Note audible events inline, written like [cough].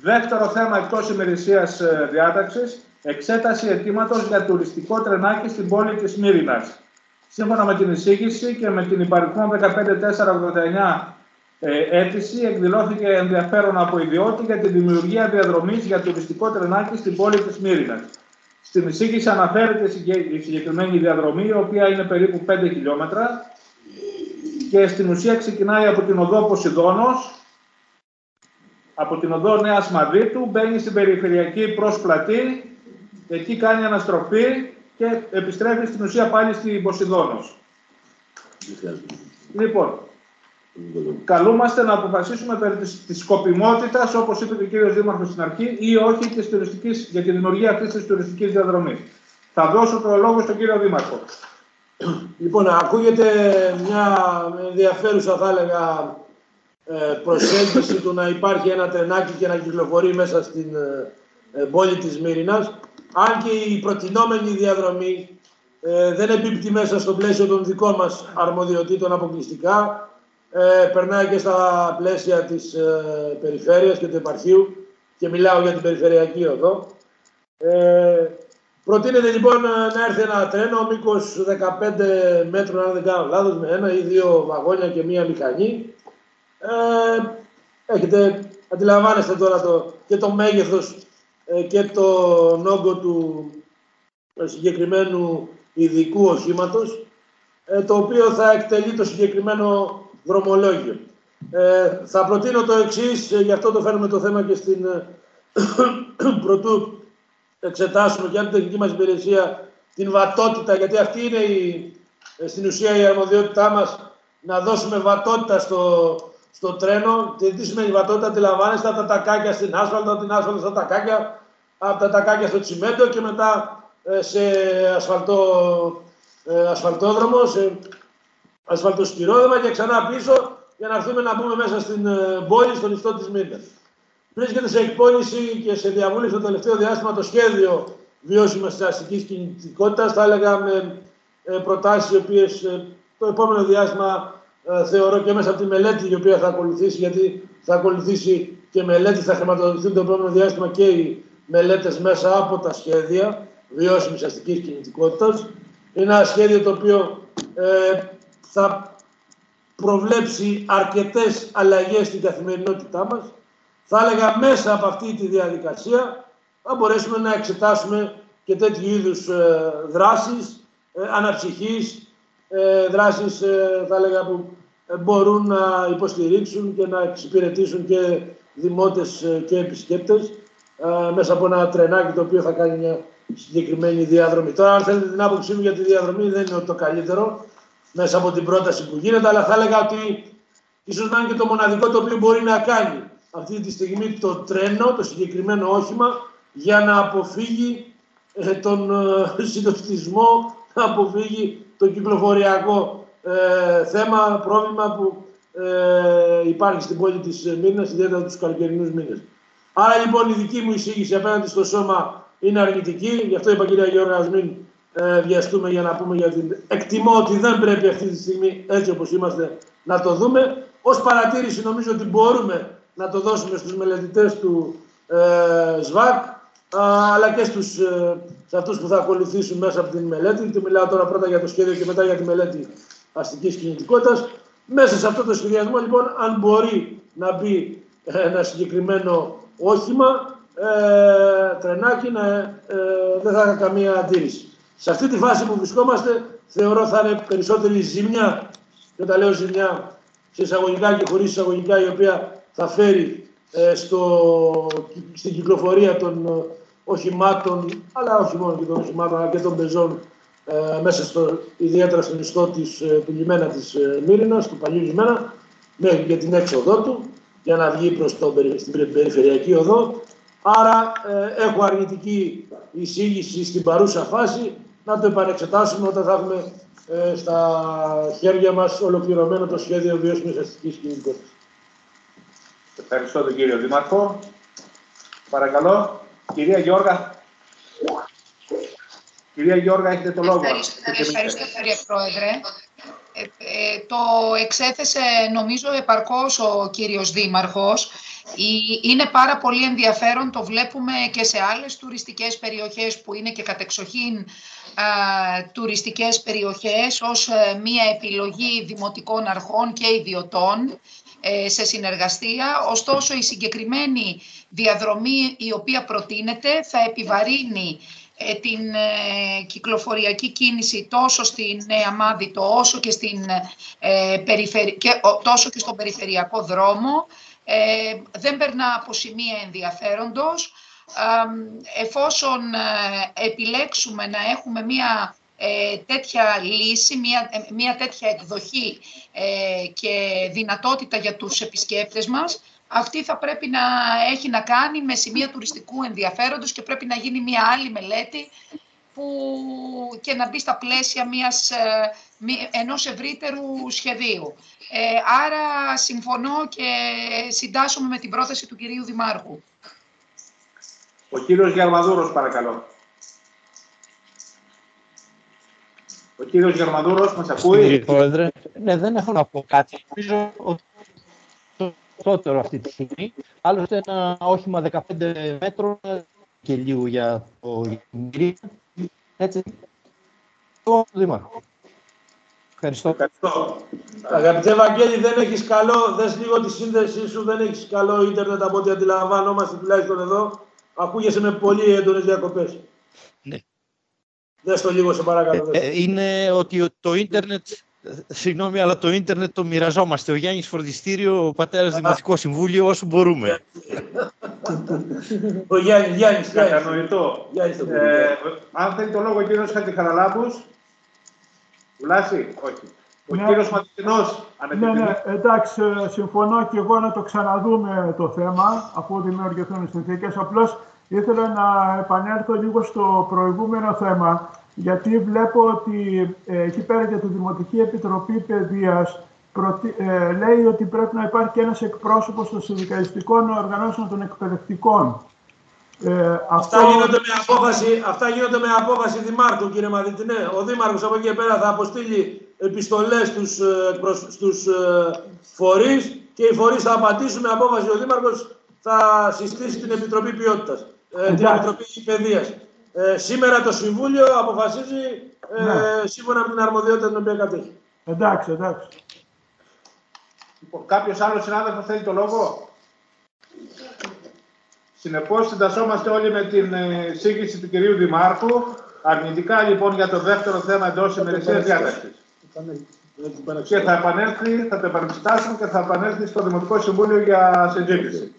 Δεύτερο θέμα εκτός ημερησίας ε, διάταξης, εξέταση αιτήματος για τουριστικό τρενάκι στην πόλη της Μύρινας. Σύμφωνα με την εισήγηση και με την υπαριθμό 15489 ε, αίτηση, εκδηλώθηκε ενδιαφέρον από ιδιώτη για τη δημιουργία διαδρομής για τουριστικό τρενάκι στην πόλη της Μύρινας. Στην εισήγηση αναφέρεται η συγκεκριμένη διαδρομή, η οποία είναι περίπου 5 χιλιόμετρα και στην ουσία ξεκινάει από την οδό Ποσειδώνος, από την οδό Νέας Μαδρίτου, μπαίνει στην περιφερειακή προς Πλατή, εκεί κάνει αναστροφή και επιστρέφει στην ουσία πάλι στην Ποσειδώνος. Λοιπόν, καλούμαστε να αποφασίσουμε περί της, της σκοπιμότητας, όπως είπε και ο κύριος Δήμαρχος στην αρχή, ή όχι της τουριστικής, για τη δημιουργία αυτής της τουριστικής διαδρομής. Θα δώσω το λόγο στον κύριο Δήμαρχο. Λοιπόν, ακούγεται μια ενδιαφέρουσα, θα έλεγα, ε, προσέγγιση του να υπάρχει ένα τρενάκι και να κυκλοφορεί μέσα στην ε, πόλη της Μύρινας. Αν και η προτινόμενη διαδρομή ε, δεν εμπίπτει μέσα στο πλαίσιο των δικών μας αρμοδιοτήτων αποκλειστικά, περνάει και στα πλαίσια της περιφέρειας και του επαρχείου και μιλάω για την περιφερειακή οδό. Προτείνεται λοιπόν να έρθει ένα τρένο μήκος 15 μέτρων, αν δεν κάνω λάθος, με ένα ή δύο βαγόνια και μία μηχανή. Ε, έχετε, αντιλαμβάνεστε τώρα το, και το μέγεθος ε, και το όγκο του συγκεκριμένου ειδικού οχήματος, ε, το οποίο θα εκτελεί το συγκεκριμένο δρομολόγιο. Ε, θα προτείνω το εξής, γι' αυτό το φέρνουμε το θέμα και στην [coughs] πρωτού εξετάσουμε και αν την τεχνική μας υπηρεσία την βατότητα, γιατί αυτή είναι η, στην ουσία η αρμοδιότητά μας, να δώσουμε βατότητα στο, στο τρένο. Και τι σημαίνει βατότητα, αντιλαμβάνεστε από τα τακάκια στην άσφαλτο, από την άσφαλτο στα τακάκια, από τα τακάκια στο τσιμέντο και μετά ε, σε ασφαλτό, ε, ασφαλτόδρομο, σε ασφαλτοσκυρόδρομο και ξανά πίσω για να έρθουμε να μπούμε μέσα στην ε, πόλη, στον ιστό της Μύρνας. Βρίσκεται σε εκπόνηση και σε διαβούλευση το τελευταίο διάστημα το σχέδιο βιώσιμης αστικής κινητικότητας, θα έλεγα με προτάσεις οι οποίες το επόμενο διάστημα ε, θεωρώ και μέσα από τη μελέτη η οποία θα ακολουθήσει, γιατί θα ακολουθήσει και μελέτη, θα χρηματοδοτηθούν το επόμενο διάστημα και οι μελέτες μέσα από τα σχέδια βιώσιμης αστικής κινητικότητας. Είναι ένα σχέδιο το οποίο ε, θα προβλέψει αρκετές αλλαγές στην καθημερινότητά μας. Θα έλεγα μέσα από αυτή τη διαδικασία θα μπορέσουμε να εξετάσουμε και τέτοιου είδους ε, δράσεις, ε, αναψυχής, ε, δράσεις ε, θα έλεγα που ε, μπορούν να υποστηρίξουν και να εξυπηρετήσουν και δημότες ε, και επισκέπτες ε, μέσα από ένα τρενάκι το οποίο θα κάνει μια συγκεκριμένη διαδρομή. Τώρα, αν θέλετε την άποψή μου για τη διαδρομή, δεν είναι το καλύτερο μέσα από την πρόταση που γίνεται, αλλά θα έλεγα ότι ίσως να είναι και το μοναδικό το οποίο μπορεί να κάνει αυτή τη στιγμή το τρένο, το συγκεκριμένο όχημα, για να αποφύγει τον [laughs] συντοπιστισμό, να αποφύγει το κυκλοφοριακό ε, θέμα, πρόβλημα που ε, υπάρχει στην πόλη της Μύρνας, ιδιαίτερα τους καλοκαιρινούς μήνες. Άρα λοιπόν η δική μου εισήγηση απέναντι στο σώμα είναι αρνητική. Γι' αυτό είπα κυρία Γιώργα, ας μην ε, βιαστούμε για να πούμε για την... Εκτιμώ ότι δεν πρέπει αυτή τη στιγμή έτσι όπως είμαστε να το δούμε. Ως παρατήρηση νομίζω ότι μπορούμε να το δώσουμε στους μελετητές του ε, ΣΒΑΚ αλλά και στους, ε, σε αυτούς που θα ακολουθήσουν μέσα από την μελέτη. Και μιλάω τώρα πρώτα για το σχέδιο και μετά για τη μελέτη αστικής κινητικότητας. Μέσα σε αυτό το σχεδιασμό, λοιπόν, αν μπορεί να μπει ένα συγκεκριμένο όχημα, ε, τρενάκι, να, ε, δεν θα είχα καμία αντίρρηση. Σε αυτή τη φάση που βρισκόμαστε, θεωρώ θα είναι περισσότερη ζημιά, και όταν λέω ζημιά, σε εισαγωγικά και χωρίς εισαγωγικά, η οποία θα φέρει ε, στο, στην κυκλοφορία των ε, οχημάτων, αλλά όχι μόνο και των οχημάτων, αλλά και των πεζών ε, μέσα στο, ιδιαίτερα στον ιστό της, ε, του λιμένα της ε, Μύρινας, του παλιού λιμένα, μέχρι και την έξοδό του, για να βγει προς το, στην περιφερειακή οδό. Άρα ε, έχω αρνητική εισήγηση στην παρούσα φάση, να το επανεξετάσουμε όταν θα έχουμε ε, στα χέρια μας ολοκληρωμένο το σχέδιο βιώσιμης αστικής κινητικότητας. Ευχαριστώ τον κύριο Δήμαρχο. Παρακαλώ, κυρία Γιώργα. Κυρία Γιώργα, έχετε το λόγο. Ευχαριστώ, κύριε Πρόεδρε. Ε, ε, το εξέθεσε νομίζω επαρκώς ο κύριος Δήμαρχος. Είναι πάρα πολύ ενδιαφέρον, το βλέπουμε και σε άλλες τουριστικές περιοχές που είναι και κατεξοχήν τουριστικές περιοχές ως ε, μία επιλογή δημοτικών αρχών και ιδιωτών ε, σε συνεργασία. Ωστόσο, η συγκεκριμένη διαδρομή η οποία προτείνεται θα επιβαρύνει ε, την κυκλοφοριακή κίνηση τόσο στην Νέα Μάδητο όσο και, στην, και, τόσο και στον περιφερειακό δρόμο. δεν περνά από σημεία ενδιαφέροντος εφόσον ε, επιλέξουμε να έχουμε μία ε, τέτοια λύση, μία, ε, μία τέτοια εκδοχή και δυνατότητα για τους επισκέπτες μας, αυτή θα πρέπει να έχει να κάνει με σημεία τουριστικού ενδιαφέροντος και πρέπει να γίνει μία άλλη μελέτη που και να μπει στα πλαίσια μιας, ενός ευρύτερου σχεδίου. άρα συμφωνώ και συντάσσομαι με την πρόταση του κυρίου Δημάρχου. Ο κύριος Γερμαδούρος, παρακαλώ. Ο κύριος Γερμαδούρος, μας ακούει; Κύριε Πρόεδρε, ναι, δεν έχω να πω κάτι. Νομίζω ότι το πρώτο αυτή τη στιγμή. Άλλωστε ένα όχημα 15 μέτρων και λίγο για το γυρί. Έτσι. Το Δήμαρχο. Ευχαριστώ. Ευχαριστώ. Αγαπητέ Βαγγέλη, δεν έχεις καλό, δες λίγο τη σύνδεσή σου, δεν έχεις καλό ίντερνετ από ό,τι αντιλαμβάνομαστε τουλάχιστον εδώ. Ακούγεσαι με πολύ έντονες διακοπές. Ναι. Δες το λίγο, σε παρακαλώ. Ε, ε, είναι ότι το ίντερνετ, συγγνώμη, αλλά το ίντερνετ το μοιραζόμαστε. Ο Γιάννης Φορτιστήριο, ο πατέρας Δημοτικό Συμβούλιο, όσο μπορούμε. ο Γιάννης, Γιάννης. Κατανοητό. Ε, αν θέλει το λόγο ο κύριος Χατιχαραλάμπους, Βλάση, όχι. Ο ναι. κύριος Ματινός, αν ναι, ναι, εντάξει, συμφωνώ και εγώ να το ξαναδούμε το θέμα, αφού δημιουργηθούν οι συνθήκες. Απλώς ήθελα να επανέλθω λίγο στο προηγούμενο θέμα, γιατί βλέπω ότι ε, εκεί πέρα για τη Δημοτική Επιτροπή Παιδείας ε, λέει ότι πρέπει να υπάρχει και ένας εκπρόσωπος των συνδικαλιστικών οργανώσεων των εκπαιδευτικών. Ε, αυτά, αυτό... γίνονται με απόφαση, αυτά γίνονται με απόφαση δημάρχου, κύριε Μαδιτινέ. Ο δήμαρχος από εκεί και πέρα θα αποστείλει επιστολές στους, ε, στους ε, φορείς και οι φορείς θα απαντήσουν με απόφαση. Ο δήμαρχος θα συστήσει την Επιτροπή Ποιότητας, ε, την Επιτροπή Παιδείας. Ε, σήμερα το Συμβούλιο αποφασίζει ε, ναι. σύμφωνα με την αρμοδιότητα την οποία κατέχει. Εντάξει, εντάξει. Λοιπόν, κάποιος άλλος συνάδελφος θέλει το λόγο; Συνεπώς, συντασσόμαστε όλοι με την σύγκριση του κυρίου Δημάρχου. Αρνητικά λοιπόν για το δεύτερο θέμα εντός ημερησίας διάταξης. Και θα επανέλθει, θα το επανεξετάσουμε και θα επανέλθει στο Δημοτικό Συμβούλιο για συζήτηση.